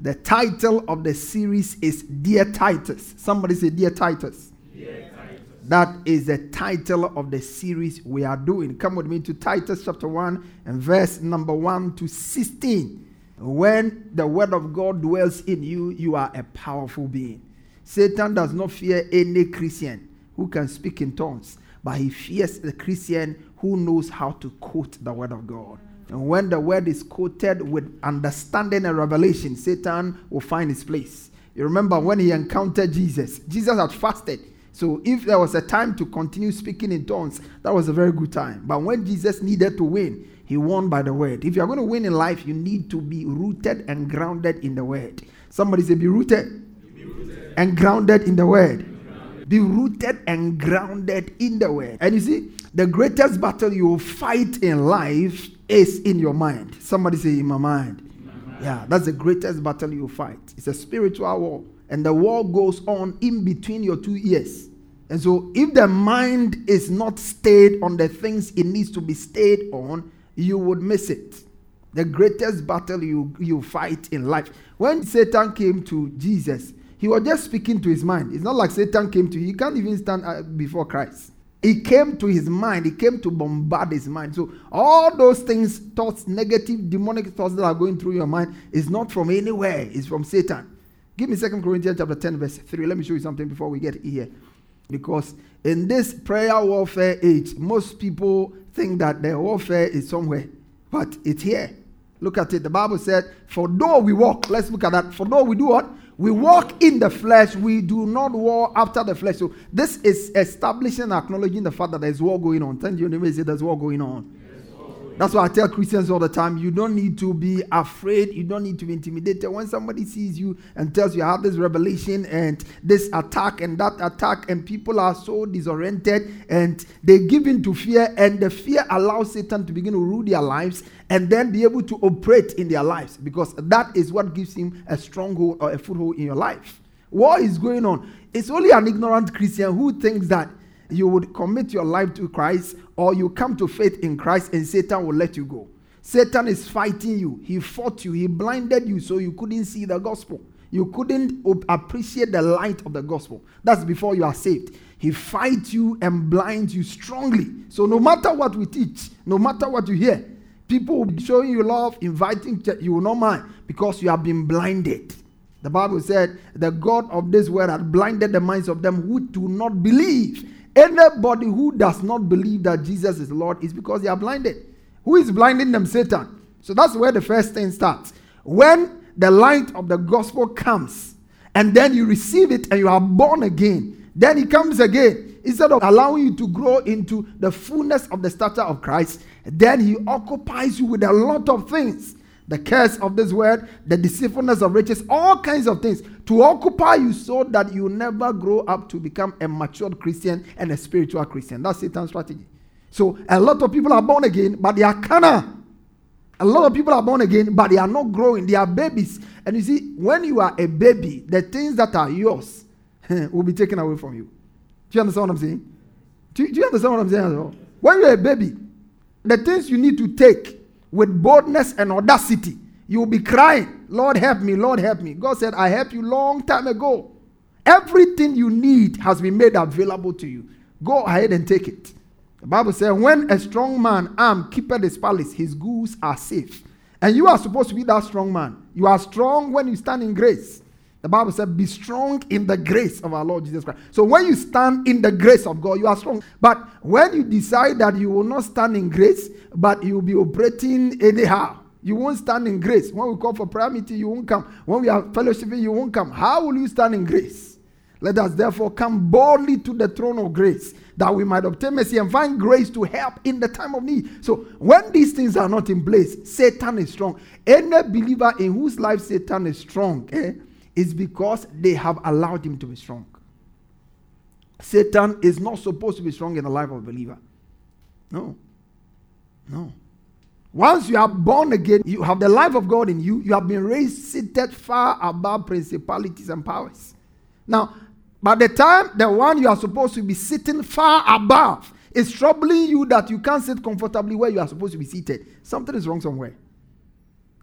The title of the series is Dear Titus. Somebody say, Dear Titus. Dear Titus. That is the title of the series we are doing. Come with me to Titus chapter 1 and verse number 1 to 16. When the word of God dwells in you, you are a powerful being. Satan does not fear any Christian who can speak in tongues, but he fears the Christian who knows how to quote the word of God. And when the word is quoted with understanding and revelation, Satan will find his place. You remember when he encountered Jesus, Jesus had fasted. So if there was a time to continue speaking in tongues, that was a very good time. But when Jesus needed to win, he won by the word. If you're going to win in life, you need to be rooted and grounded in the word. Somebody say, be rooted, Be rooted. and grounded in the word. Be rooted and grounded in the word. And you see, the greatest battle you will fight in life is in your mind. Somebody say, in my mind. Yeah, that's the greatest battle you fight. It's a spiritual war. And the war goes on in between your two ears. And so, if the mind is not stayed on the things it needs to be stayed on, you would miss it. The greatest battle you, you fight in life. When Satan came to Jesus, he was just speaking to his mind. It's not like Satan came to you. He can't even stand uh, before Christ. He came to his mind. He came to bombard his mind. So all those things, thoughts, negative, demonic thoughts that are going through your mind, is not from anywhere. It's from Satan. Give me Second Corinthians chapter 10, verse 3. Let me show you something before we get here. Because in this prayer warfare age, most people think that the warfare is somewhere, but it's here. Look at it. The Bible said, For though we walk, let's look at that. For though we do what? We walk in the flesh, we do not war after the flesh. So this is establishing acknowledging the fact that there's war going on. Tell your say there's war going on. That's why I tell Christians all the time you don't need to be afraid, you don't need to be intimidated. When somebody sees you and tells you I have this revelation and this attack and that attack, and people are so disoriented and they give in to fear, and the fear allows Satan to begin to rule their lives and then be able to operate in their lives because that is what gives him a stronghold or a foothold in your life. What is going on. It's only an ignorant Christian who thinks that you would commit your life to Christ or you come to faith in Christ and Satan will let you go. Satan is fighting you. He fought you. He blinded you so you couldn't see the gospel. You couldn't appreciate the light of the gospel. That's before you are saved. He fights you and blinds you strongly. So no matter what we teach, no matter what you hear, people will be showing you love, inviting you will not mind because you have been blinded. The Bible said, The God of this world had blinded the minds of them who do not believe. Anybody who does not believe that Jesus is Lord is because they are blinded. Who is blinding them? Satan. So that's where the first thing starts. When the light of the gospel comes, and then you receive it and you are born again, then he comes again. Instead of allowing you to grow into the fullness of the stature of Christ, then he occupies you with a lot of things the curse of this world, the deceitfulness of riches, all kinds of things to occupy you so that you never grow up to become a matured Christian and a spiritual Christian. That's Satan's strategy. So a lot of people are born again, but they are carnal. A lot of people are born again, but they are not growing. They are babies. And you see, when you are a baby, the things that are yours will be taken away from you. Do you understand what I'm saying? Do, do you understand what I'm saying? When you're a baby, the things you need to take with boldness and audacity. You will be crying, Lord help me, Lord help me. God said, I helped you long time ago. Everything you need has been made available to you. Go ahead and take it. The Bible says, when a strong man armed keepeth his palace, his goods are safe. And you are supposed to be that strong man. You are strong when you stand in grace. The Bible said, Be strong in the grace of our Lord Jesus Christ. So when you stand in the grace of God, you are strong. But when you decide that you will not stand in grace, but you will be operating anyhow, you won't stand in grace. When we call for prayer meeting, you won't come. When we are fellowshipping, you won't come. How will you stand in grace? Let us therefore come boldly to the throne of grace that we might obtain mercy and find grace to help in the time of need. So, when these things are not in place, Satan is strong. Any believer in whose life Satan is strong eh, is because they have allowed him to be strong. Satan is not supposed to be strong in the life of a believer. No. No. Once you are born again, you have the life of God in you, you have been raised seated far above principalities and powers. Now, by the time the one you are supposed to be sitting far above is troubling you that you can't sit comfortably where you are supposed to be seated, something is wrong somewhere.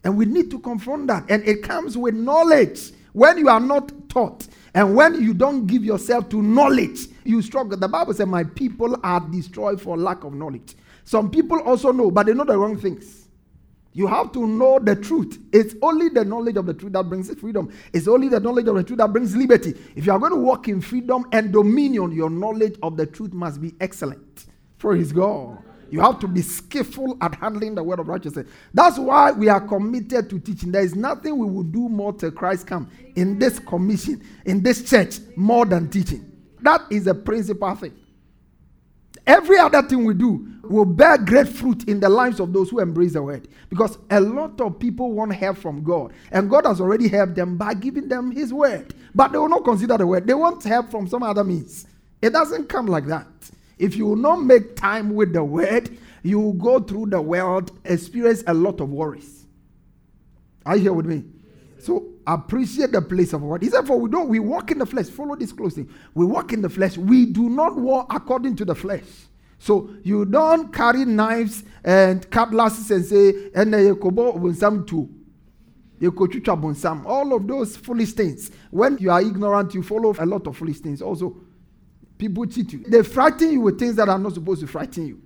And we need to confront that. And it comes with knowledge. When you are not taught and when you don't give yourself to knowledge, you struggle. The Bible says, My people are destroyed for lack of knowledge. Some people also know, but they know the wrong things. You have to know the truth. It's only the knowledge of the truth that brings freedom. It's only the knowledge of the truth that brings liberty. If you are going to walk in freedom and dominion, your knowledge of the truth must be excellent. Praise God. You have to be skillful at handling the word of righteousness. That's why we are committed to teaching. There is nothing we will do more till Christ come in this commission, in this church, more than teaching. That is a principal thing. Every other thing we do will bear great fruit in the lives of those who embrace the word. Because a lot of people want help from God. And God has already helped them by giving them his word. But they will not consider the word. They want help from some other means. It doesn't come like that. If you will not make time with the word, you will go through the world, experience a lot of worries. Are you here with me? So appreciate the place of word. He said, For we don't we walk in the flesh. Follow this closely. We walk in the flesh. We do not walk according to the flesh. So you don't carry knives and cutlasses and say, and bonsam too. All of those foolish things. When you are ignorant, you follow a lot of foolish things. Also, people cheat you. They frighten you with things that are not supposed to frighten you.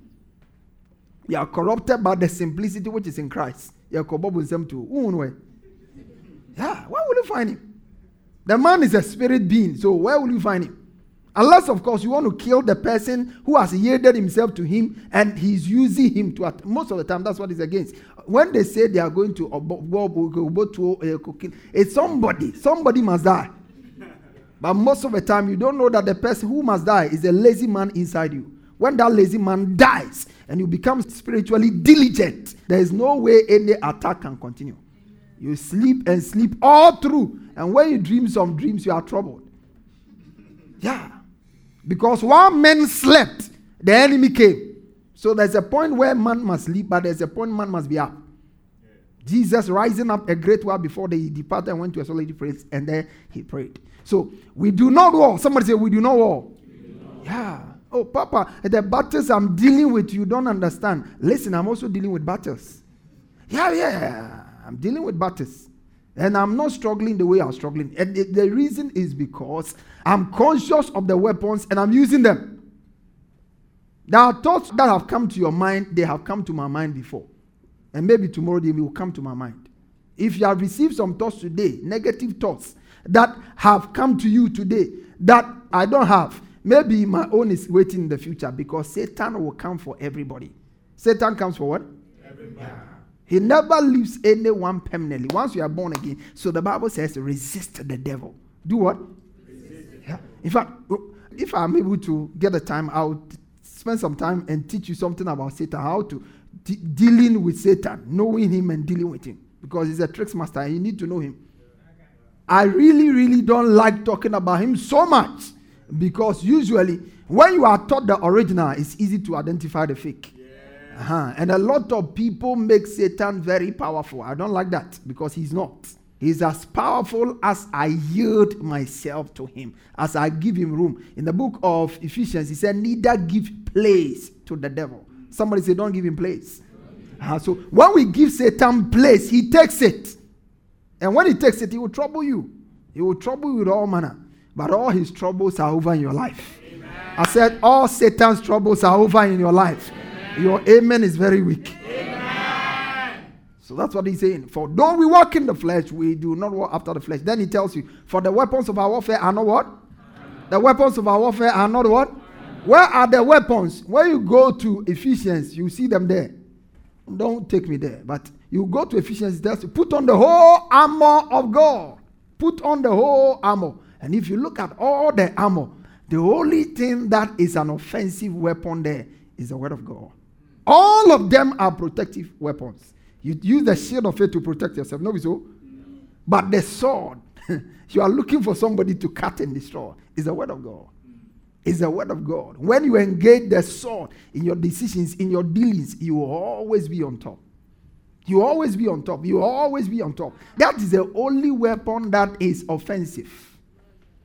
You are corrupted by the simplicity which is in Christ. You are too. Yeah, where will you find him? The man is a spirit being, so where will you find him? Unless, of course, you want to kill the person who has yielded himself to him and he's using him to. At- Most of the time, that's what he's against. When they say they are going to uh, to uh, cooking, it's somebody. Somebody must die. But most of the time, you don't know that the person who must die is a lazy man inside you. When that lazy man dies and you become spiritually diligent, there is no way any attack can continue. You sleep and sleep all through. And when you dream some dreams, you are troubled. Yeah. Because while men slept, the enemy came. So there's a point where man must sleep, but there's a point man must be up. Jesus rising up a great while before they departed went to a solitary place, and there he prayed. So we do not war. Somebody say, We do not war. Yeah. Oh, Papa, the battles I'm dealing with, you don't understand. Listen, I'm also dealing with battles. Yeah, yeah. I'm dealing with battles. And I'm not struggling the way I'm struggling. And the, the reason is because I'm conscious of the weapons and I'm using them. There are thoughts that have come to your mind, they have come to my mind before. And maybe tomorrow they will come to my mind. If you have received some thoughts today, negative thoughts that have come to you today that I don't have, maybe my own is waiting in the future because Satan will come for everybody. Satan comes for what? Everybody. Yeah. He never leaves anyone permanently. Once you are born again, so the Bible says, resist the devil. Do what? Yeah. In fact, if I'm able to get the time, I'll spend some time and teach you something about Satan, how to de- dealing with Satan, knowing him and dealing with him, because he's a tricks master. You need to know him. I really, really don't like talking about him so much because usually when you are taught the original, it's easy to identify the fake. Uh-huh. And a lot of people make Satan very powerful. I don't like that because he's not. He's as powerful as I yield myself to him, as I give him room. In the book of Ephesians, he said, Neither give place to the devil. Somebody say, Don't give him place. Uh, so when we give Satan place, he takes it. And when he takes it, he will trouble you. He will trouble you with all manner. But all his troubles are over in your life. Amen. I said, All Satan's troubles are over in your life. Your amen is very weak. Amen. So that's what he's saying. For though we walk in the flesh, we do not walk after the flesh. Then he tells you, for the weapons of our warfare are not what? The weapons of our warfare are not what? Where are the weapons? When you go to Ephesians, you see them there. Don't take me there, but you go to Ephesians, it tells you, put on the whole armor of God. Put on the whole armor. And if you look at all the armor, the only thing that is an offensive weapon there is the word of God. All of them are protective weapons. You use the shield of faith to protect yourself. No, so. But the sword, you are looking for somebody to cut and destroy, is the word of God. Is the word of God. When you engage the sword in your decisions, in your dealings, you will always be on top. You always be on top. You always be on top. That is the only weapon that is offensive.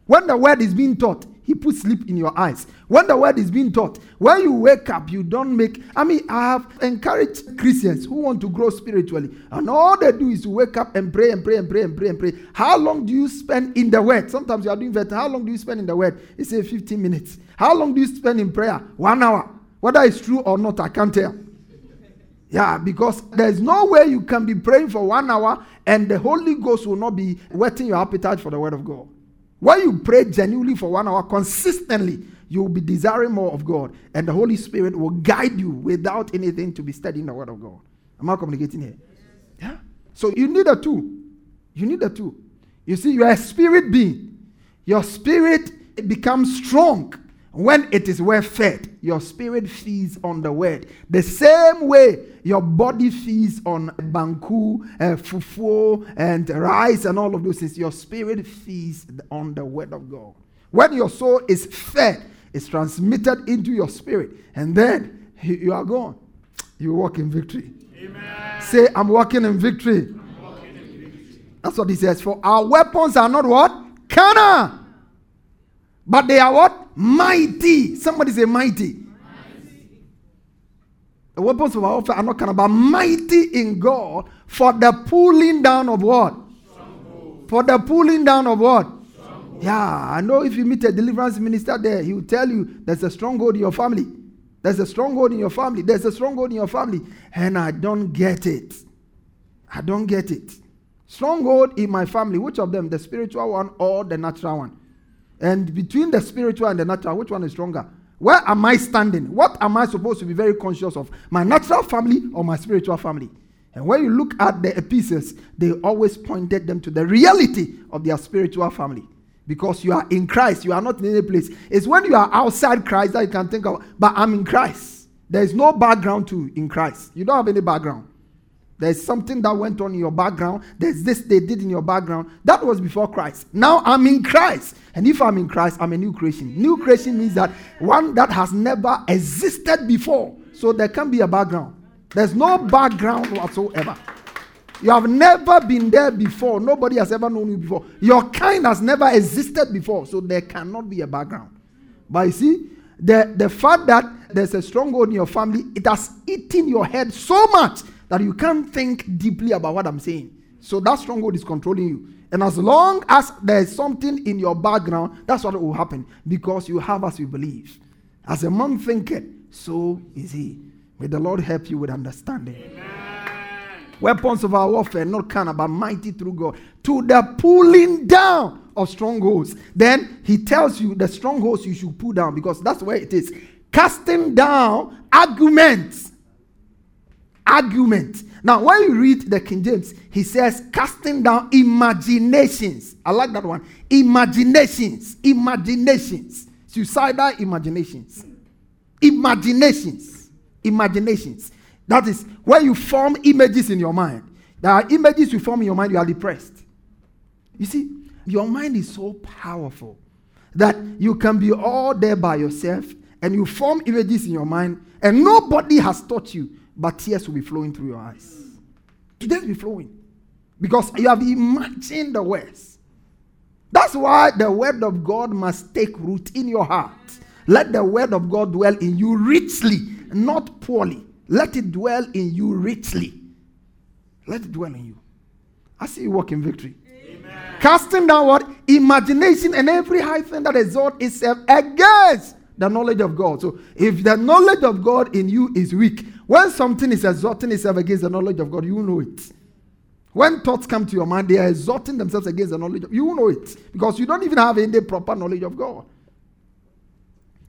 When the word is being taught, he puts sleep in your eyes. When the word is being taught, when you wake up, you don't make. I mean, I have encouraged Christians who want to grow spiritually, and all they do is to wake up and pray and pray and pray and pray and pray. How long do you spend in the word? Sometimes you are doing that. How long do you spend in the word? It's say 15 minutes. How long do you spend in prayer? One hour. Whether it's true or not, I can't tell. Yeah, because there's no way you can be praying for one hour and the Holy Ghost will not be whetting your appetite for the word of God. When you pray genuinely for one hour consistently, you will be desiring more of God, and the Holy Spirit will guide you without anything to be studying the Word of God. Am I communicating here? Yeah. So you need a two. You need a two. You see, you are a spirit being. Your spirit becomes strong when it is well fed, your spirit feeds on the word. The same way your body feeds on banku, uh, fufu, and rice, and all of those things, your spirit feeds on the word of God. When your soul is fed, it's transmitted into your spirit, and then you are gone. You walk in victory. Amen. Say, I'm walking in victory. Walking in victory. That's what he says. For our weapons are not what? Carnal but they are what? Mighty. Somebody say mighty. mighty. The weapons of our warfare are not of, but mighty in God for the pulling down of what? For the pulling down of what? Yeah, I know if you meet a deliverance minister there, he will tell you there's a stronghold in your family. There's a stronghold in your family. There's a stronghold in your family. And I don't get it. I don't get it. Stronghold in my family, which of them? The spiritual one or the natural one? And between the spiritual and the natural, which one is stronger? Where am I standing? What am I supposed to be very conscious of? My natural family or my spiritual family? And when you look at the epistles, they always pointed them to the reality of their spiritual family. Because you are in Christ, you are not in any place. It's when you are outside Christ that you can think of, but I'm in Christ. There is no background to in Christ. You don't have any background. There's something that went on in your background. There's this they did in your background. That was before Christ. Now I'm in Christ. And if I'm in Christ, I'm a new creation. New creation means that one that has never existed before. So there can be a background. There's no background whatsoever. You have never been there before. Nobody has ever known you before. Your kind has never existed before. So there cannot be a background. But you see, the, the fact that there's a stronghold in your family, it has eaten your head so much that you can't think deeply about what I'm saying. So that stronghold is controlling you. And as long as there's something in your background, that's what will happen because you have as you believe. As a man thinketh, so is he. May the Lord help you with understanding. Amen. Weapons of our warfare, not carnal, but mighty through God, to the pulling down of strongholds. Then he tells you the strongholds you should pull down because that's where it is. Casting down arguments argument. Now, when you read the King James, he says, casting down imaginations. I like that one. Imaginations. Imaginations. Suicidal imaginations. Imaginations. Imaginations. That is when you form images in your mind. There are images you form in your mind, you are depressed. You see, your mind is so powerful that you can be all there by yourself and you form images in your mind, and nobody has taught you but tears will be flowing through your eyes. Tears will be flowing because you have imagined the worst. That's why the word of God must take root in your heart. Let the word of God dwell in you richly, not poorly. Let it dwell in you richly. Let it dwell in you. I see you walk in victory. Amen. Casting down what? Imagination and every high thing that exalts itself against The knowledge of God. So if the knowledge of God in you is weak, when something is exalting itself against the knowledge of God, you know it. When thoughts come to your mind, they are exalting themselves against the knowledge of you know it. Because you don't even have any proper knowledge of God.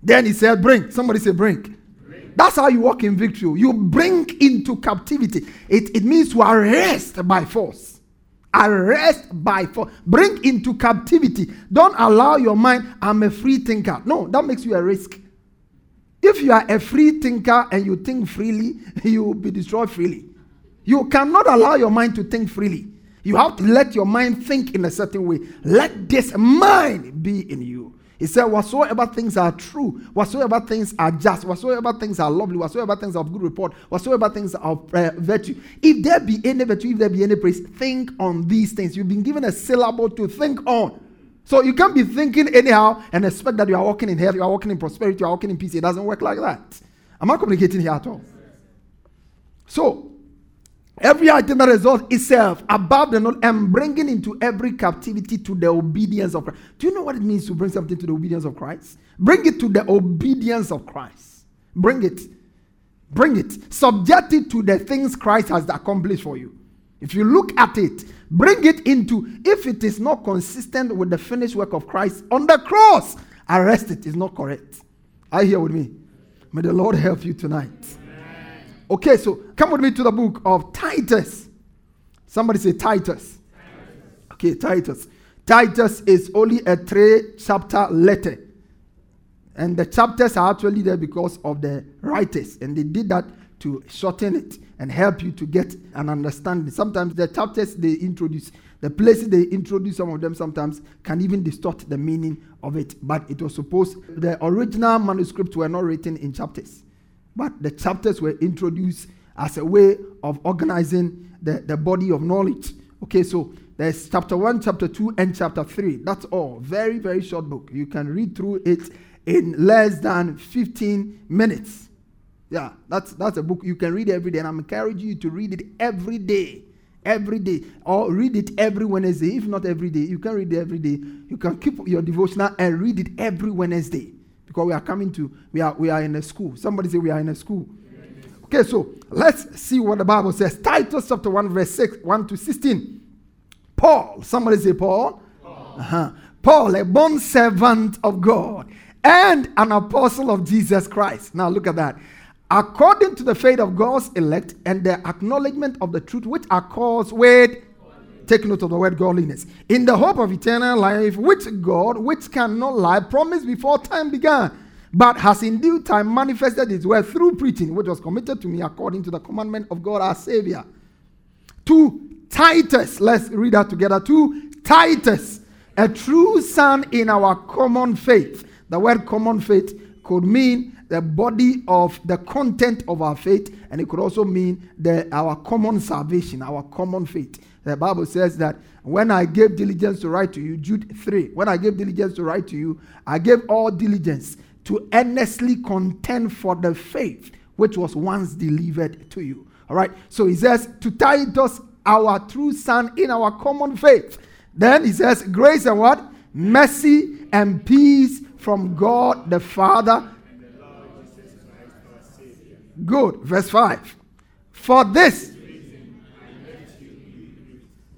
Then he said, Bring. Somebody say, Bring. bring. That's how you walk in victory. You bring into captivity. It, it means to arrest by force arrest by force, bring into captivity. Don't allow your mind, I'm a free thinker. No, that makes you a risk. If you are a free thinker and you think freely, you will be destroyed freely. You cannot allow your mind to think freely. You have to let your mind think in a certain way. Let this mind be in you. He said, Whatsoever things are true, whatsoever things are just, whatsoever things are lovely, whatsoever things are of good report, whatsoever things are of uh, virtue, if there be any virtue, if there be any praise, think on these things. You've been given a syllable to think on. So you can't be thinking anyhow and expect that you are walking in health, you are walking in prosperity, you are walking in peace. It doesn't work like that. Am I communicating here at all? So Every item that exalts itself above the knowledge and bringing into every captivity to the obedience of Christ. Do you know what it means to bring something to the obedience of Christ? Bring it to the obedience of Christ. Bring it. Bring it. Subject it to the things Christ has accomplished for you. If you look at it, bring it into, if it is not consistent with the finished work of Christ on the cross, arrest it. It's not correct. Are you here with me? May the Lord help you tonight. Okay, so come with me to the book of Titus. Somebody say Titus. Okay, Titus. Titus is only a three chapter letter. And the chapters are actually there because of the writers. And they did that to shorten it and help you to get an understanding. Sometimes the chapters they introduce, the places they introduce, some of them sometimes can even distort the meaning of it. But it was supposed, the original manuscripts were not written in chapters. But the chapters were introduced as a way of organizing the, the body of knowledge. Okay, so there's chapter 1, chapter 2, and chapter 3. That's all. Very, very short book. You can read through it in less than 15 minutes. Yeah, that's that's a book you can read every day, and I'm encouraging you to read it every day. Every day, or read it every Wednesday. If not every day, you can read it every day. You can keep your devotional and read it every Wednesday because we are coming to we are we are in a school. Somebody say we are in a school. Okay, so let's see what the Bible says. Titus chapter 1, verse 6, 1 to 16. Paul, somebody say Paul. Paul, uh-huh. Paul a bond servant of God and an apostle of Jesus Christ. Now look at that. According to the faith of God's elect and the acknowledgement of the truth which are caused with Take note of the word godliness. In the hope of eternal life, which God, which cannot lie, promised before time began, but has in due time manifested his word through preaching, which was committed to me according to the commandment of God our Savior. To Titus, let's read that together. To Titus, a true son in our common faith. The word common faith could mean the body of the content of our faith, and it could also mean the, our common salvation, our common faith. The Bible says that when I gave diligence to write to you, Jude 3, when I gave diligence to write to you, I gave all diligence to earnestly contend for the faith which was once delivered to you. All right. So he says, to Titus, our true son in our common faith. Then he says, grace and what? Mercy and peace from God the Father. Good. Verse 5. For this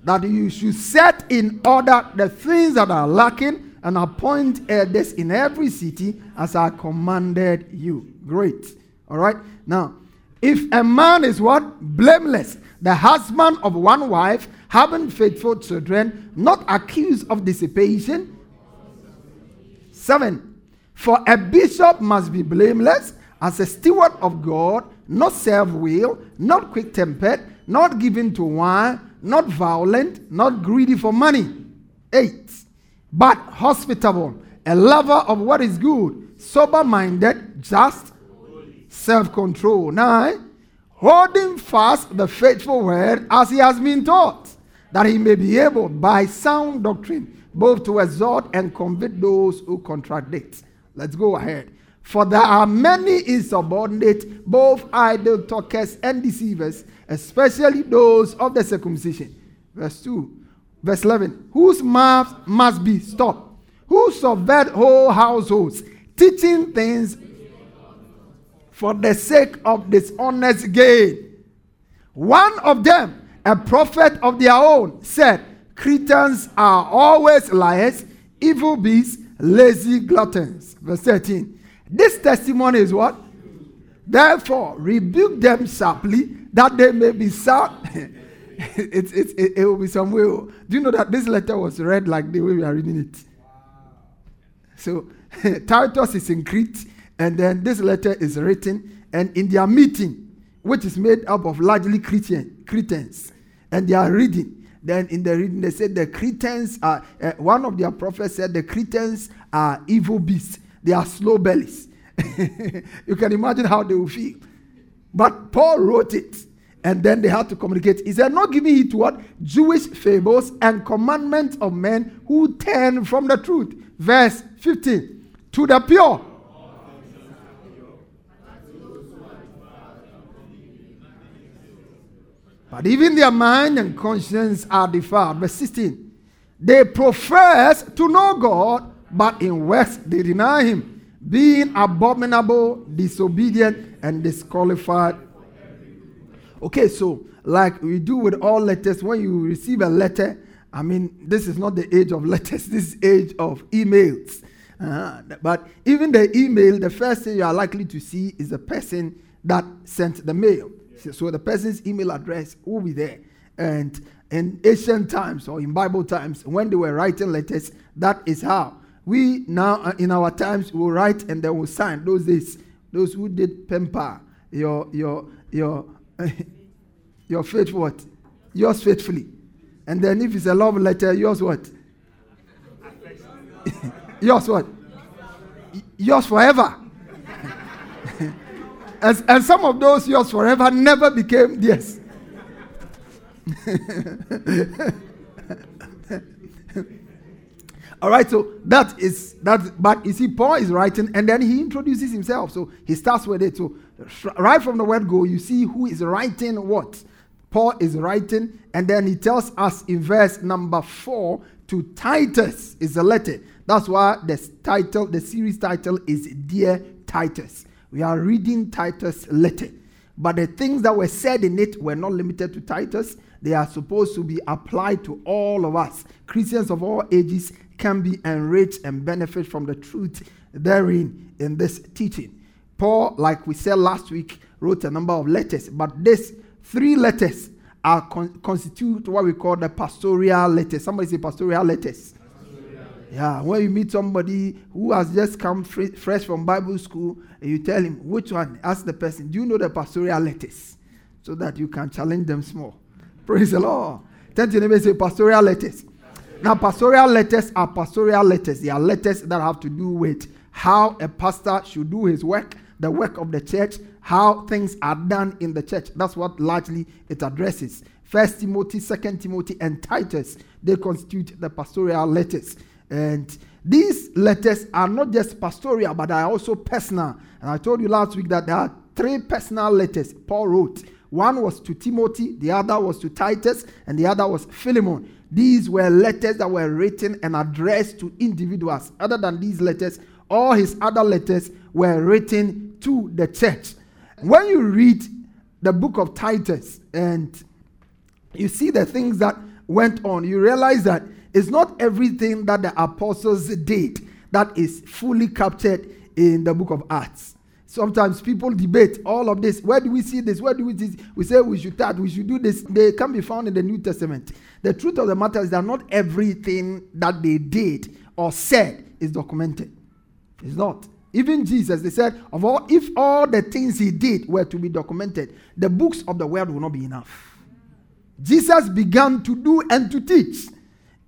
that you should set in order the things that are lacking and appoint elders in every city as I commanded you. Great. All right. Now, if a man is what? Blameless, the husband of one wife, having faithful children, not accused of dissipation. Seven. For a bishop must be blameless as a steward of God, not self will, not quick tempered, not given to wine not violent, not greedy for money. Eight, but hospitable, a lover of what is good, sober minded, just, self control. Nine, holding fast the faithful word as he has been taught, that he may be able by sound doctrine both to exhort and convict those who contradict. Let's go ahead. For there are many insubordinate, both idle talkers and deceivers especially those of the circumcision. Verse 2. Verse 11. Whose mouth must be stopped, who subvert whole households, teaching things for the sake of dishonest gain. One of them, a prophet of their own, said, Cretans are always liars, evil beasts, lazy gluttons. Verse 13. This testimony is what? Therefore, rebuke them sharply that they may be sound. it, it, it, it, will be some way. Do you know that this letter was read like the way we are reading it? So, Titus is in Crete, and then this letter is written, and in their meeting, which is made up of largely Christian, Cretans, and they are reading. Then in the reading, they said the Cretans are, uh, one of their prophets said the Cretans are evil beasts. They are slow bellies. you can imagine how they will feel. But Paul wrote it, and then they had to communicate. He said, Not giving heed to what? Jewish fables and commandments of men who turn from the truth. Verse 15. To the pure But even their mind and conscience are defiled. Verse 16. They profess to know God, but in works they deny Him, being abominable, disobedient, and disqualified. Okay, so like we do with all letters, when you receive a letter, I mean, this is not the age of letters, this is age of emails. Uh, but even the email, the first thing you are likely to see is the person that sent the mail. So the person's email address will be there. And in ancient times or in Bible times, when they were writing letters, that is how. We now, uh, in our times, will write and then will sign. Those days, those who did pamper your, your, your, your faith what? Yours faithfully. And then if it's a love letter, yours what? yours what? Yours forever. And, and some of those yours forever never became theirs. All right, so that is that. But you see, Paul is writing, and then he introduces himself. So he starts with it. So right from the word go, you see who is writing what. Paul is writing, and then he tells us in verse number four to Titus is a letter. That's why the title, the series title is Dear Titus. We are reading Titus' letter. But the things that were said in it were not limited to Titus. They are supposed to be applied to all of us. Christians of all ages can be enriched and benefit from the truth therein in this teaching. Paul, like we said last week, wrote a number of letters, but these three letters are con- constitute what we call the pastoral letters. Somebody say pastoral letters. Yeah, when you meet somebody who has just come fr- fresh from Bible school, and you tell him which one, ask the person, do you know the pastoral letters? So that you can challenge them small. Praise the Lord. Tell your neighbor say pastoral letters. Now, pastoral letters are pastoral letters. They are letters that have to do with how a pastor should do his work, the work of the church, how things are done in the church. That's what largely it addresses. First Timothy, Second Timothy, and Titus, they constitute the pastoral letters. And these letters are not just pastoral, but are also personal. And I told you last week that there are three personal letters Paul wrote. One was to Timothy, the other was to Titus, and the other was Philemon. These were letters that were written and addressed to individuals. Other than these letters, all his other letters were written to the church. When you read the book of Titus and you see the things that went on, you realize that it's not everything that the apostles did that is fully captured in the book of Acts. Sometimes people debate all of this. Where do we see this? Where do we see this? We say we should start, we should do this. They can be found in the New Testament. The truth of the matter is that not everything that they did or said is documented. It's not. Even Jesus, they said, of all, if all the things he did were to be documented, the books of the world will not be enough. Jesus began to do and to teach.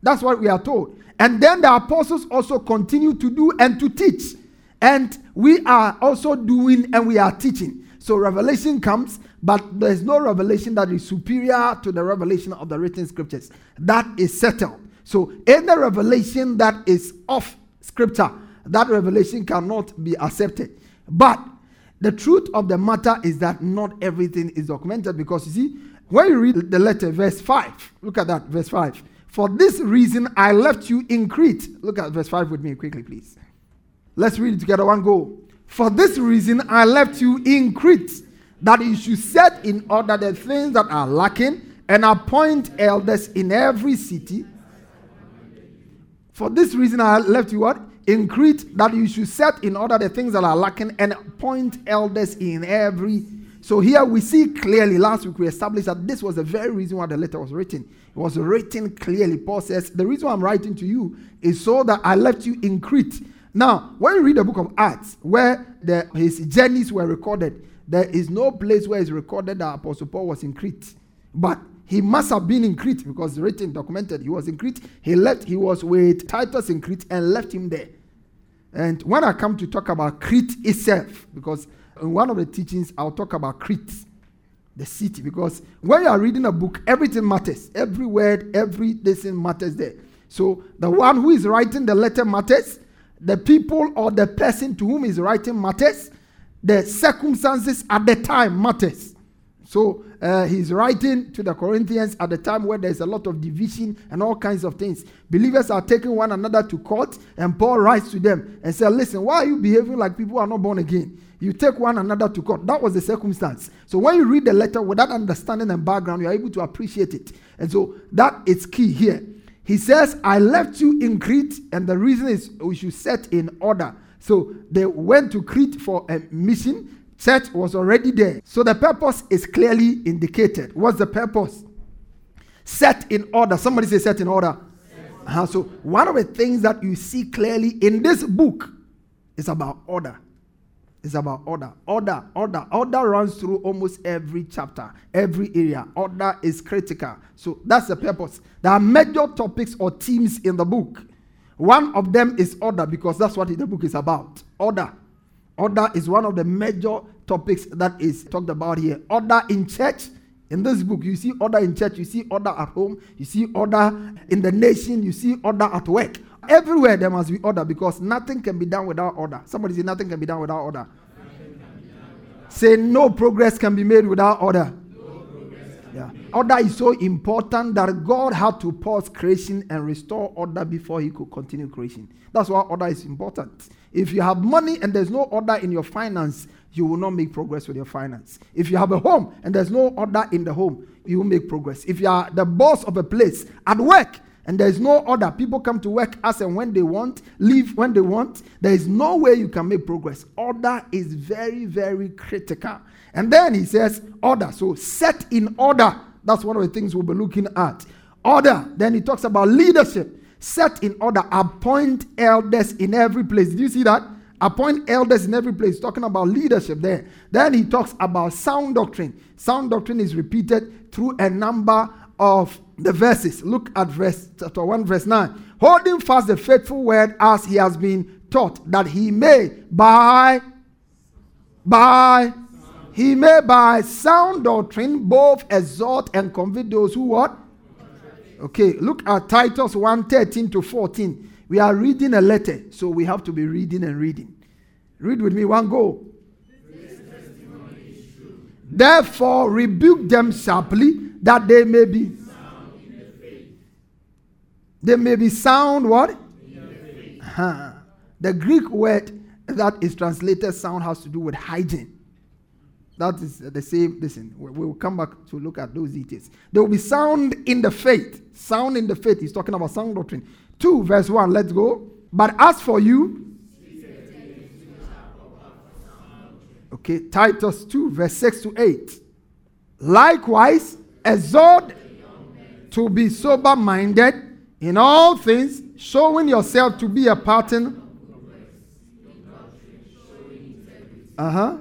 That's what we are told. And then the apostles also continue to do and to teach. And we are also doing and we are teaching. So revelation comes, but there's no revelation that is superior to the revelation of the written scriptures. That is settled. So any revelation that is off scripture, that revelation cannot be accepted. But the truth of the matter is that not everything is documented because you see, when you read the letter, verse 5, look at that, verse 5. For this reason I left you in Crete. Look at verse 5 with me quickly, please. Let's read it together. One go. For this reason, I left you in Crete, that you should set in order the things that are lacking and appoint elders in every city. For this reason, I left you what? In Crete, that you should set in order the things that are lacking and appoint elders in every. So here we see clearly, last week we established that this was the very reason why the letter was written. It was written clearly. Paul says, The reason I'm writing to you is so that I left you in Crete now, when you read the book of Acts, where the, his journeys were recorded, there is no place where it's recorded that Apostle Paul was in Crete. But he must have been in Crete because written, documented. He was in Crete. He left, he was with Titus in Crete and left him there. And when I come to talk about Crete itself, because in one of the teachings, I'll talk about Crete, the city, because when you are reading a book, everything matters. Every word, every thing matters there. So the one who is writing the letter matters the people or the person to whom he's writing matters. The circumstances at the time matters. So uh, he's writing to the Corinthians at the time where there's a lot of division and all kinds of things. Believers are taking one another to court, and Paul writes to them and says, Listen, why are you behaving like people are not born again? You take one another to court. That was the circumstance. So when you read the letter with that understanding and background, you are able to appreciate it. And so that is key here. He says, I left you in Crete, and the reason is we should set in order. So they went to Crete for a mission. Church was already there. So the purpose is clearly indicated. What's the purpose? Set in order. Somebody say set in order. Uh-huh. So one of the things that you see clearly in this book is about order. It's about order. Order, order. Order runs through almost every chapter, every area. Order is critical. So that's the purpose. There are major topics or themes in the book. One of them is order because that's what the book is about. Order. Order is one of the major topics that is talked about here. Order in church. In this book, you see order in church, you see order at home, you see order in the nation, you see order at work. Everywhere there must be order because nothing can be done without order. Somebody say nothing can be done without order. Say no progress can be made without order. Yeah. Order is so important that God had to pause creation and restore order before he could continue creation. That's why order is important. If you have money and there's no order in your finance, you will not make progress with your finance. If you have a home and there's no order in the home, you will make progress. If you are the boss of a place at work and there is no order. People come to work as and when they want, leave when they want. There is no way you can make progress. Order is very, very critical. And then he says, order. So set in order. That's one of the things we'll be looking at. Order. Then he talks about leadership. Set in order. Appoint elders in every place. Did you see that? Appoint elders in every place. Talking about leadership there. Then he talks about sound doctrine. Sound doctrine is repeated through a number of the verses. Look at verse chapter 1, verse 9. Holding fast the faithful word as he has been taught, that he may by by he may by sound doctrine both exhort and convict those who what? Okay, look at Titus 1 13 to 14. We are reading a letter, so we have to be reading and reading. Read with me, one go. Therefore, rebuke them sharply that they may be sound. they may be sound what? Huh. The Greek word that is translated sound has to do with hygiene. That is the same. Listen, we will come back to look at those details. They will be sound in the faith. Sound in the faith. He's talking about sound doctrine. 2, verse 1. Let's go. But as for you, okay, Titus 2, verse 6 to 8. Likewise, exhort to be sober minded in all things, showing yourself to be a pattern. Uh huh.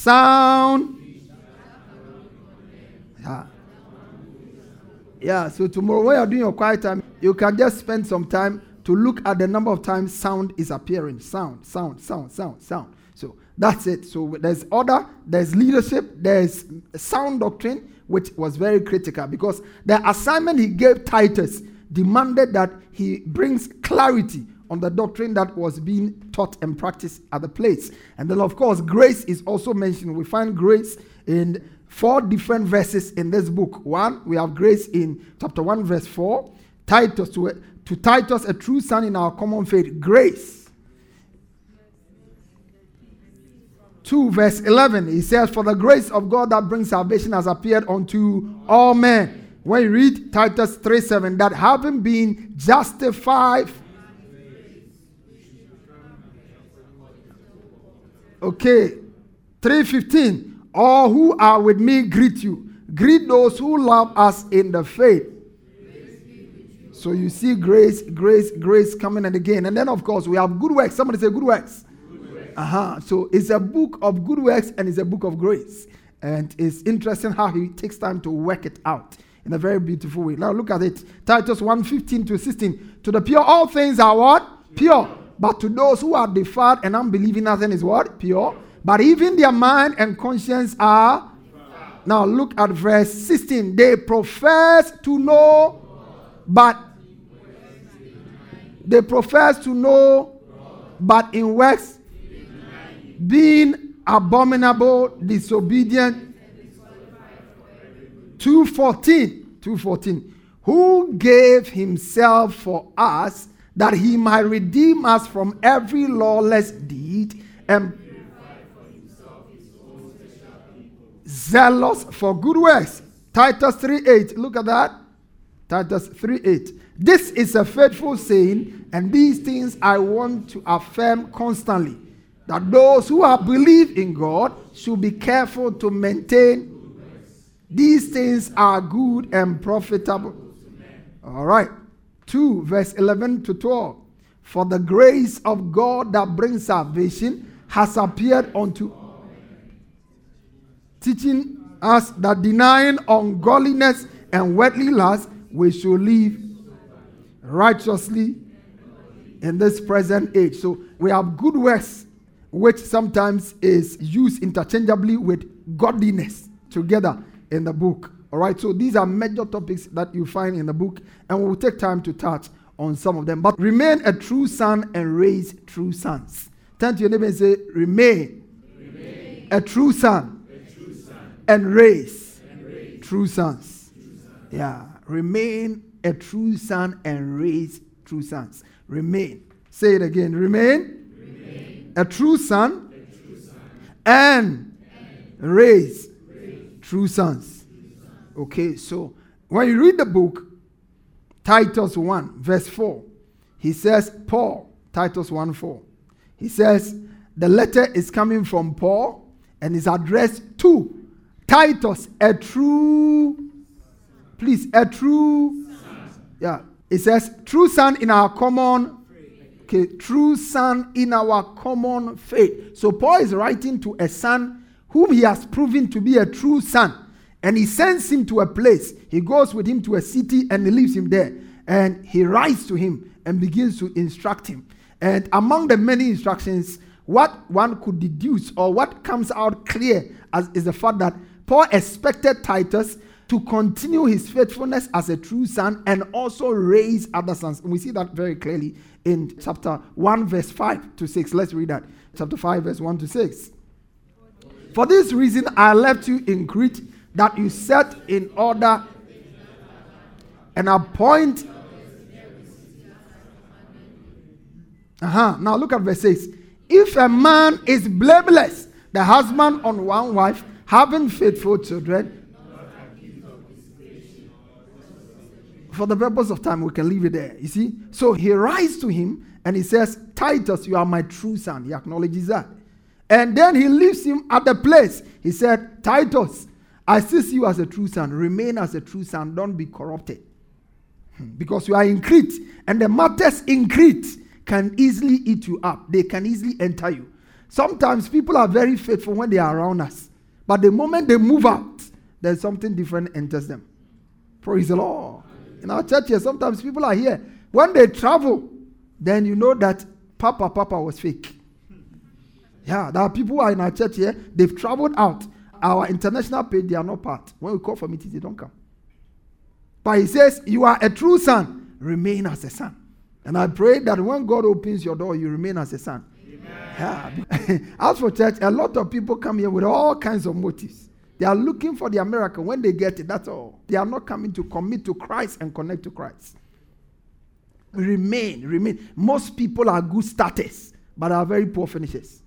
Sound. Yeah. Yeah, so tomorrow when you're doing your quiet time, you can just spend some time to look at the number of times sound is appearing. Sound, sound, sound, sound, sound. So that's it. So there's order, there's leadership, there's sound doctrine, which was very critical because the assignment he gave Titus demanded that he brings clarity on the doctrine that was being taught and practiced at the place. And then, of course, grace is also mentioned. We find grace in four different verses in this book. One, we have grace in chapter 1, verse 4. Titus, to Titus, a true son in our common faith, grace. 2 verse 11, he says, For the grace of God that brings salvation has appeared unto all men. When you read Titus 3 7, that having been justified. Okay, 315, all who are with me greet you. Greet those who love us in the faith. So you see grace, grace, grace coming and again. And then, of course, we have good works. Somebody say good works. Uh huh. So it's a book of good works and it's a book of grace. And it's interesting how he takes time to work it out in a very beautiful way. Now look at it. Titus 1 15 to 16. To the pure, all things are what? Pure. But to those who are defiled and unbelieving, nothing is what? Pure. But even their mind and conscience are. Now look at verse 16. They profess to know, but they profess to know, but in works, being abominable, disobedient. 214. 214. Who gave himself for us that he might redeem us from every lawless deed and zealous for good works. Titus 3 8. Look at that. Titus 3 8. This is a faithful saying, and these things I want to affirm constantly that those who have believed in God should be careful to maintain these things are good and profitable. All right. 2 verse 11 to 12. For the grace of God that brings salvation has appeared unto teaching us that denying ungodliness and worldly lust, we should live righteously in this present age. So we have good works, which sometimes is used interchangeably with godliness together in the book. All right, so these are major topics that you find in the book, and we'll take time to touch on some of them. But remain a true son and raise true sons. Turn to your neighbor and say, Remain, remain. A, true son, a true son and raise, and raise. True, sons. true sons. Yeah, remain a true son and raise true sons. Remain. Say it again. Remain, remain. A, true son, a true son and, and raise, raise. true sons. Okay, so when you read the book, Titus 1, verse 4, he says, Paul, Titus 1 4, he says, the letter is coming from Paul and is addressed to Titus, a true, please, a true, yeah, it says, true son in our common Okay, true son in our common faith. So Paul is writing to a son whom he has proven to be a true son. And he sends him to a place. He goes with him to a city and he leaves him there. And he writes to him and begins to instruct him. And among the many instructions, what one could deduce or what comes out clear as, is the fact that Paul expected Titus to continue his faithfulness as a true son and also raise other sons. And we see that very clearly in chapter 1, verse 5 to 6. Let's read that. Chapter 5, verse 1 to 6. For this reason, I left you in Crete that you set in order and appoint. Uh-huh. Now look at verse 6. If a man is blameless, the husband on one wife, having faithful children, for the purpose of time, we can leave it there. You see? So he writes to him and he says, Titus, you are my true son. He acknowledges that. And then he leaves him at the place. He said, Titus, I still see you as a true son. Remain as a true son. Don't be corrupted. Hmm. Because you are in Crete, and the matters in Crete can easily eat you up. They can easily enter you. Sometimes people are very faithful when they are around us, but the moment they move out, there's something different enters them. Praise the Lord. In our church here, sometimes people are here. When they travel, then you know that Papa Papa was fake. Yeah, there are people who are in our church here, they've traveled out our international page, they are not part. When we call for meetings, they don't come. But he says, You are a true son, remain as a son. And I pray that when God opens your door, you remain as a son. Yeah. as for church, a lot of people come here with all kinds of motives. They are looking for the American. When they get it, that's all. They are not coming to commit to Christ and connect to Christ. Remain, remain. Most people are good starters, but are very poor finishers.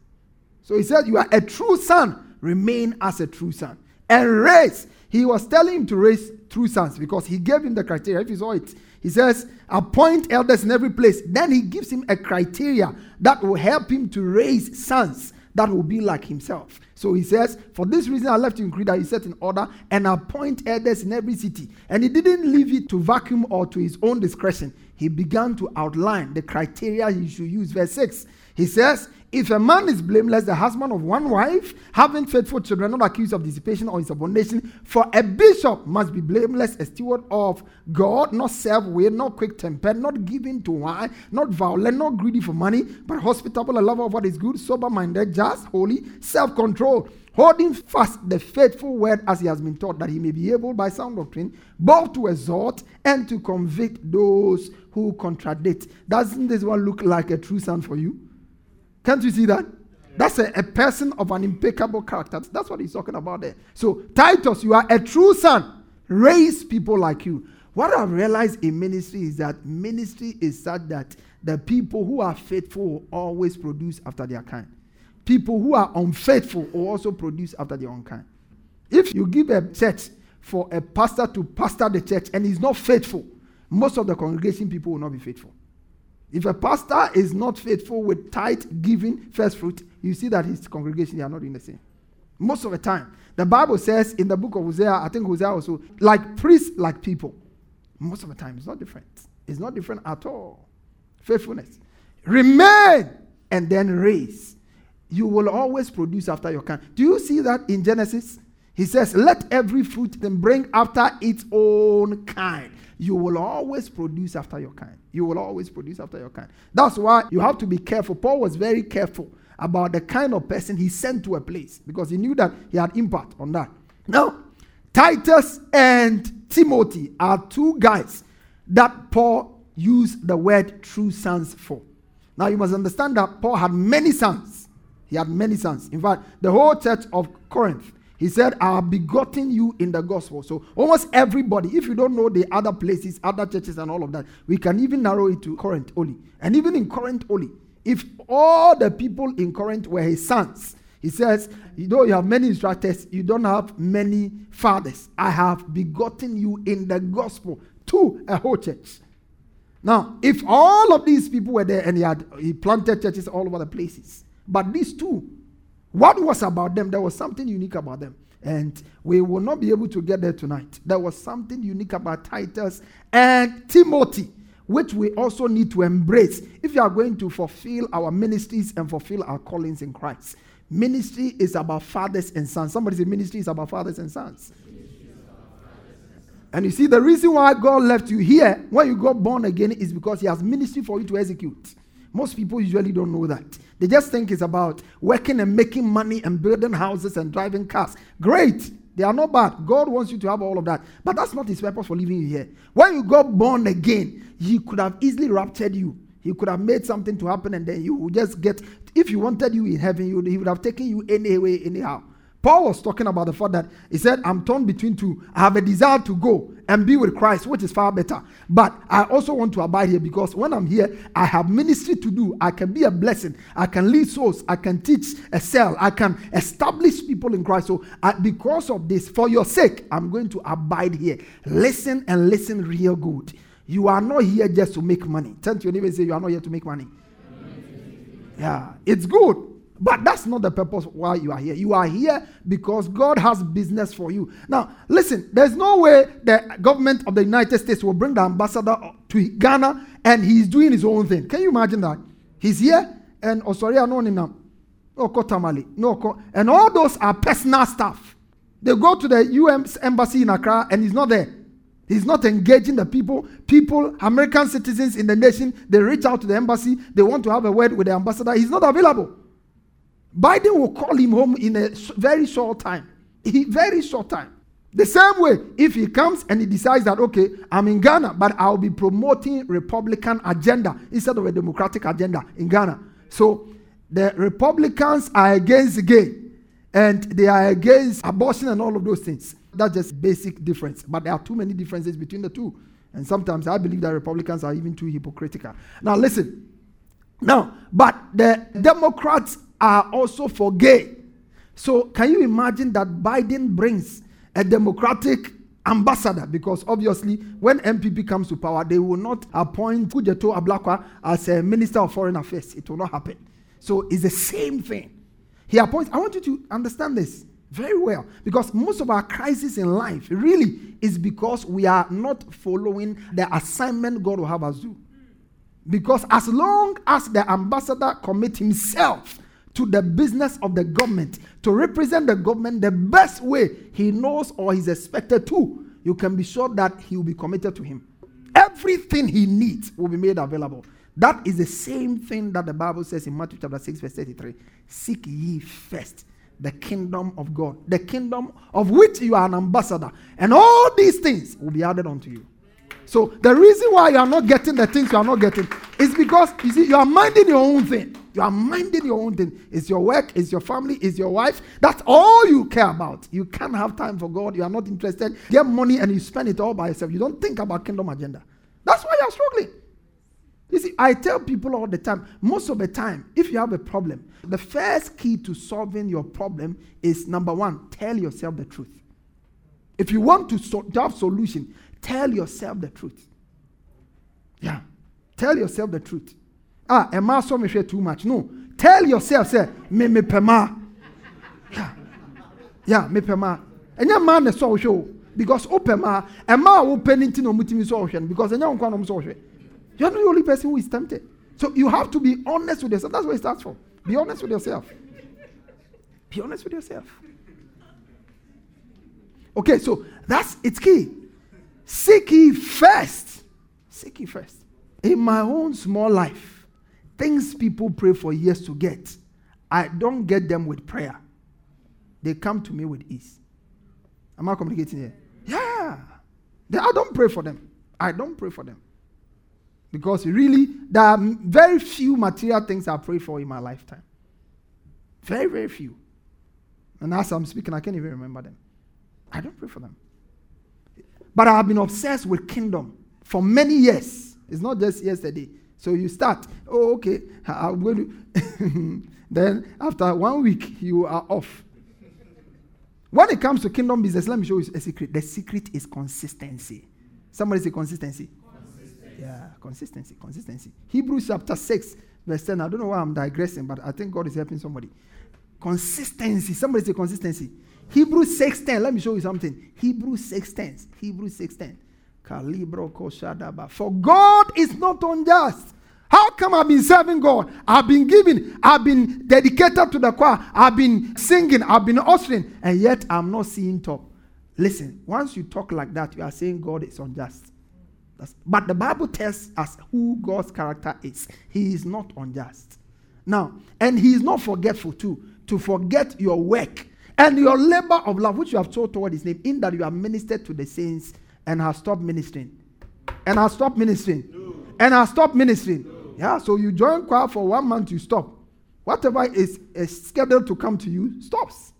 So he said, You are a true son. Remain as a true son. And raise. He was telling him to raise true sons because he gave him the criteria. If you saw it, he says, appoint elders in every place. Then he gives him a criteria that will help him to raise sons that will be like himself. So he says, For this reason I left you in Crete, he set in order and appoint elders in every city. And he didn't leave it to vacuum or to his own discretion. He began to outline the criteria he should use. Verse 6, he says, if a man is blameless, the husband of one wife, having faithful children, not accused of dissipation or insubordination, for a bishop must be blameless, a steward of God, not self-willed, not quick-tempered, not given to wine, not violent, not greedy for money, but hospitable, a lover of what is good, sober-minded, just, holy, self-controlled, holding fast the faithful word as he has been taught, that he may be able by sound doctrine both to exhort and to convict those who contradict. Doesn't this one look like a true son for you? Can't you see that? That's a, a person of an impeccable character. That's what he's talking about there. So, Titus, you are a true son. Raise people like you. What I've realized in ministry is that ministry is such that the people who are faithful always produce after their kind. People who are unfaithful will also produce after their own kind. If you give a church for a pastor to pastor the church and he's not faithful, most of the congregation people will not be faithful. If a pastor is not faithful with tithe giving first fruit, you see that his congregation they are not doing the same. Most of the time, the Bible says in the book of Hosea, I think Hosea also, like priests, like people. Most of the time, it's not different. It's not different at all. Faithfulness. Remain and then raise. You will always produce after your kind. Do you see that in Genesis? He says, Let every fruit then bring after its own kind you will always produce after your kind. You will always produce after your kind. That's why you have to be careful. Paul was very careful about the kind of person he sent to a place because he knew that he had impact on that. Now, Titus and Timothy are two guys that Paul used the word true sons for. Now, you must understand that Paul had many sons. He had many sons. In fact, the whole church of Corinth he said, I have begotten you in the gospel. So almost everybody, if you don't know the other places, other churches, and all of that, we can even narrow it to Corinth only. And even in Corinth only, if all the people in Corinth were his sons, he says, though you have many instructors, you don't have many fathers. I have begotten you in the gospel to a whole church. Now, if all of these people were there and he had he planted churches all over the places, but these two what was about them? There was something unique about them. And we will not be able to get there tonight. There was something unique about Titus and Timothy, which we also need to embrace if you are going to fulfill our ministries and fulfill our callings in Christ. Ministry is about fathers and sons. Somebody say, Ministry is about fathers and sons. And you see, the reason why God left you here when you got born again is because He has ministry for you to execute. Most people usually don't know that. They just think it's about working and making money and building houses and driving cars. Great. They are not bad. God wants you to have all of that. But that's not his purpose for leaving you here. When you got born again, he could have easily raptured you. He could have made something to happen and then you would just get, if he wanted you in heaven, he would have taken you anyway, anyhow. Paul was talking about the fact that he said, I'm torn between two. I have a desire to go and be with Christ, which is far better. But I also want to abide here because when I'm here, I have ministry to do. I can be a blessing. I can lead souls. I can teach a cell. I can establish people in Christ. So, I, because of this, for your sake, I'm going to abide here. Listen and listen real good. You are not here just to make money. Turn to your neighbor and say, You are not here to make money. Yeah, it's good. But that's not the purpose why you are here. You are here because God has business for you. Now, listen, there's no way the government of the United States will bring the ambassador to Ghana and he's doing his own thing. Can you imagine that? He's here and oh sorry, I know him. Oh, no Kotamali. No and all those are personal stuff. They go to the US embassy in Accra and he's not there. He's not engaging the people. People, American citizens in the nation, they reach out to the embassy. They want to have a word with the ambassador. He's not available. Biden will call him home in a very short time. Very short time. The same way, if he comes and he decides that, okay, I'm in Ghana, but I'll be promoting Republican agenda instead of a Democratic agenda in Ghana. So the Republicans are against gay and they are against abortion and all of those things. That's just basic difference. But there are too many differences between the two. And sometimes I believe that Republicans are even too hypocritical. Now, listen. Now, but the Democrats are also for gay. So, can you imagine that Biden brings a Democratic ambassador? Because obviously, when NPP comes to power, they will not appoint Okudzeto Ablakwa as a Minister of Foreign Affairs. It will not happen. So, it's the same thing. He appoints, I want you to understand this very well because most of our crisis in life really is because we are not following the assignment God will have us do. Because as long as the ambassador commit himself to the business of the government to represent the government the best way he knows or he's expected to, you can be sure that he will be committed to him. Everything he needs will be made available. That is the same thing that the Bible says in Matthew chapter 6, verse 33. Seek ye first the kingdom of God, the kingdom of which you are an ambassador. And all these things will be added unto you. So the reason why you are not getting the things you are not getting is because you see, you are minding your own thing. You are minding your own thing. It's your work, it's your family, it's your wife. That's all you care about. You can't have time for God. You are not interested. Get money and you spend it all by yourself. You don't think about kingdom agenda. That's why you are struggling. You see, I tell people all the time, most of the time, if you have a problem, the first key to solving your problem is number one, tell yourself the truth. If you want to, so, to have solution, tell yourself the truth. Yeah. Tell yourself the truth. Ah, am I so much too much? No. Tell yourself, say, me me pema. Yeah. Yeah, me pema. And your man is so show. Because open ma, a ma open into no mutimi so because and your one so you're not the only person who is tempted. So you have to be honest with yourself. That's what it starts from. Be honest with yourself. Be honest with yourself. Okay, so that's it's key. Seek ye first. Seek ye first. In my own small life, things people pray for years to get, I don't get them with prayer. They come to me with ease. Am I communicating here? Yeah. I don't pray for them. I don't pray for them. Because really, there are very few material things I pray for in my lifetime. Very, very few. And as I'm speaking, I can't even remember them. I don't pray for them. But I have been obsessed with kingdom for many years. It's not just yesterday. So you start, oh, okay, I'm going to. then after one week, you are off. When it comes to kingdom business, let me show you a secret. The secret is consistency. Somebody say consistency. Yeah, consistency, consistency. Hebrews chapter 6, verse 10. I don't know why I'm digressing, but I think God is helping somebody. Consistency. Somebody say consistency. Hebrews 6:10. Let me show you something. Hebrews 6:10. Hebrews 6:10. For God is not unjust. How come I've been serving God? I've been giving, I've been dedicated to the choir, I've been singing, I've been ushering, and yet I'm not seeing top. Listen, once you talk like that, you are saying God is unjust. That's, but the Bible tells us who God's character is. He is not unjust. Now, and He is not forgetful too, to forget your work and your labor of love, which you have told toward His name, in that you have ministered to the saints and have stopped ministering. And have stopped ministering. No. And have stopped ministering. No. Yeah, so you join choir for one month, you stop. Whatever is, is scheduled to come to you stops.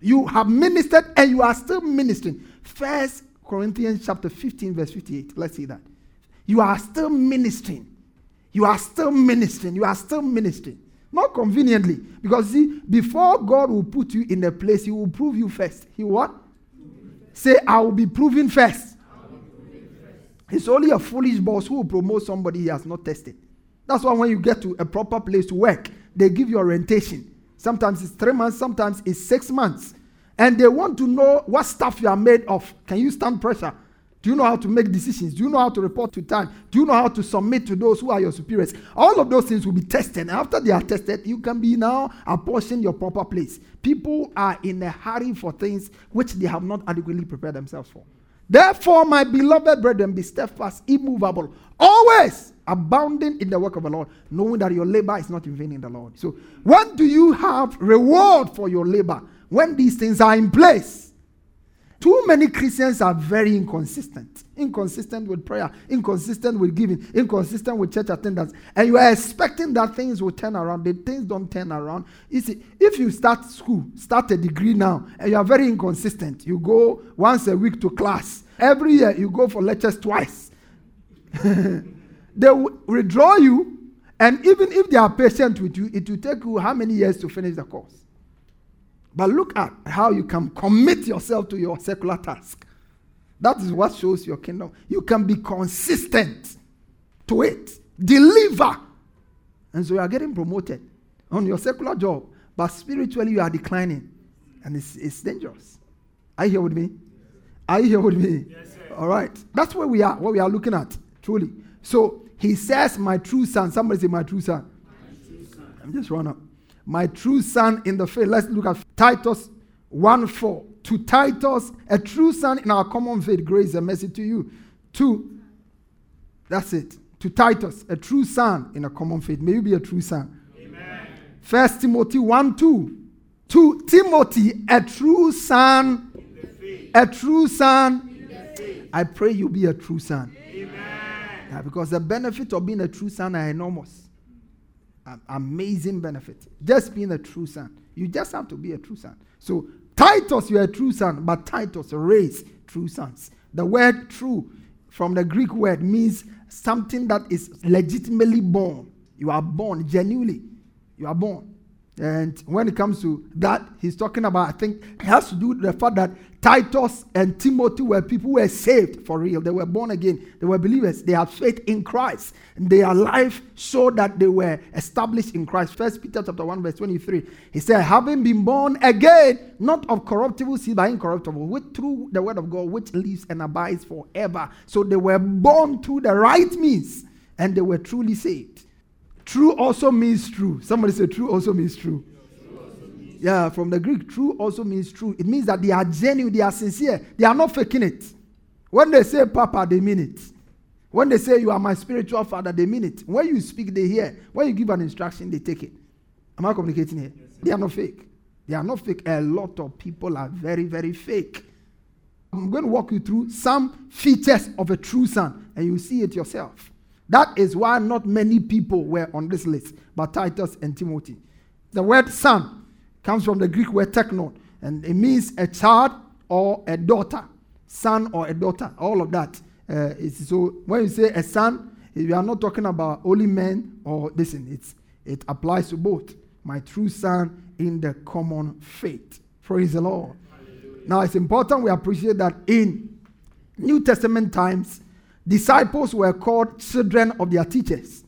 You have ministered and you are still ministering. First Corinthians chapter 15, verse 58. Let's see that. You are still ministering. You are still ministering. You are still ministering. Not conveniently. Because see, before God will put you in a place, He will prove you first. He what? Say, I will be proven first. It's only a foolish boss who will promote somebody he has not tested. That's why when you get to a proper place to work, they give you orientation. Sometimes it's three months, sometimes it's six months and they want to know what stuff you are made of. Can you stand pressure? Do you know how to make decisions? Do you know how to report to time? Do you know how to submit to those who are your superiors? All of those things will be tested. And after they are tested, you can be now apportion your proper place. People are in a hurry for things which they have not adequately prepared themselves for. Therefore, my beloved brethren, be steadfast, immovable, always abounding in the work of the Lord, knowing that your labor is not in vain in the Lord. So, when do you have reward for your labor? when these things are in place. Too many Christians are very inconsistent. Inconsistent with prayer, inconsistent with giving, inconsistent with church attendance. And you are expecting that things will turn around. The things don't turn around. You see, if you start school, start a degree now, and you are very inconsistent, you go once a week to class. Every year you go for lectures twice. they will withdraw you, and even if they are patient with you, it will take you how many years to finish the course? But look at how you can commit yourself to your secular task. That is what shows your kingdom. You can be consistent to it, deliver. And so you are getting promoted on your secular job, but spiritually you are declining. And it's, it's dangerous. Are you here with me? Are you here with me? Yes, All right. That's where we are, what we are looking at, truly. So he says, My true son. Somebody say, My true son. My true son. I'm just run up my true son in the faith. Let's look at Titus 1 4. To Titus, a true son in our common faith, grace and mercy to you. Two, that's it. To Titus, a true son in a common faith. May you be a true son. Amen. First Timothy 1 2. To Timothy, a true son. A true son. I pray you be a true son. Amen. Yeah, because the benefit of being a true son are enormous amazing benefit. Just being a true son. You just have to be a true son. So, Titus, you're a true son, but Titus raised true sons. The word true from the Greek word means something that is legitimately born. You are born genuinely. You are born. And when it comes to that, he's talking about, I think, it has to do with the fact that Titus and Timothy were people who were saved for real. They were born again. They were believers. They had faith in Christ. Their life showed that they were established in Christ. First Peter chapter 1, verse 23. He said, having been born again, not of corruptible seed, but incorruptible, with, through the word of God, which lives and abides forever. So they were born through the right means, and they were truly saved. True also means true. Somebody say true also means true. Yeah, from the Greek, true also means true. It means that they are genuine, they are sincere, they are not faking it. When they say Papa, they mean it. When they say you are my spiritual father, they mean it. When you speak, they hear. When you give an instruction, they take it. Am I communicating here? Yes, they are not fake. They are not fake. A lot of people are very, very fake. I'm going to walk you through some features of a true son, and you see it yourself. That is why not many people were on this list, but Titus and Timothy. The word son comes from the Greek word teknon, and it means a child or a daughter, son or a daughter, all of that. Uh, so when you say a son, we are not talking about only men or listen, it's, it applies to both. My true son in the common faith. Praise the Lord. Hallelujah. Now it's important we appreciate that in New Testament times, Disciples were called children of their teachers.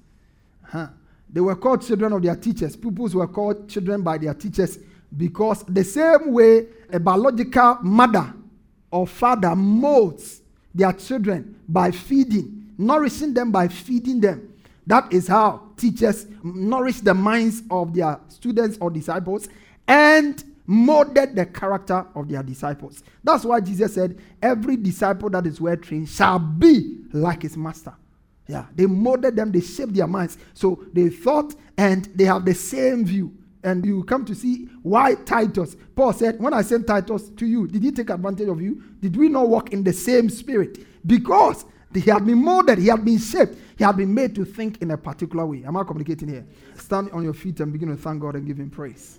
Huh. They were called children of their teachers. Pupils were called children by their teachers because the same way a biological mother or father molds their children by feeding, nourishing them by feeding them. That is how teachers nourish the minds of their students or disciples and molded the character of their disciples. That's why Jesus said, Every disciple that is well trained shall be like his master. Yeah, they molded them, they shaped their minds. So they thought and they have the same view. And you come to see why Titus. Paul said, When I sent Titus to you, did he take advantage of you? Did we not walk in the same spirit? Because he had been molded, he had been shaped, he had been made to think in a particular way. Am I communicating here? Stand on your feet and begin to thank God and give him praise.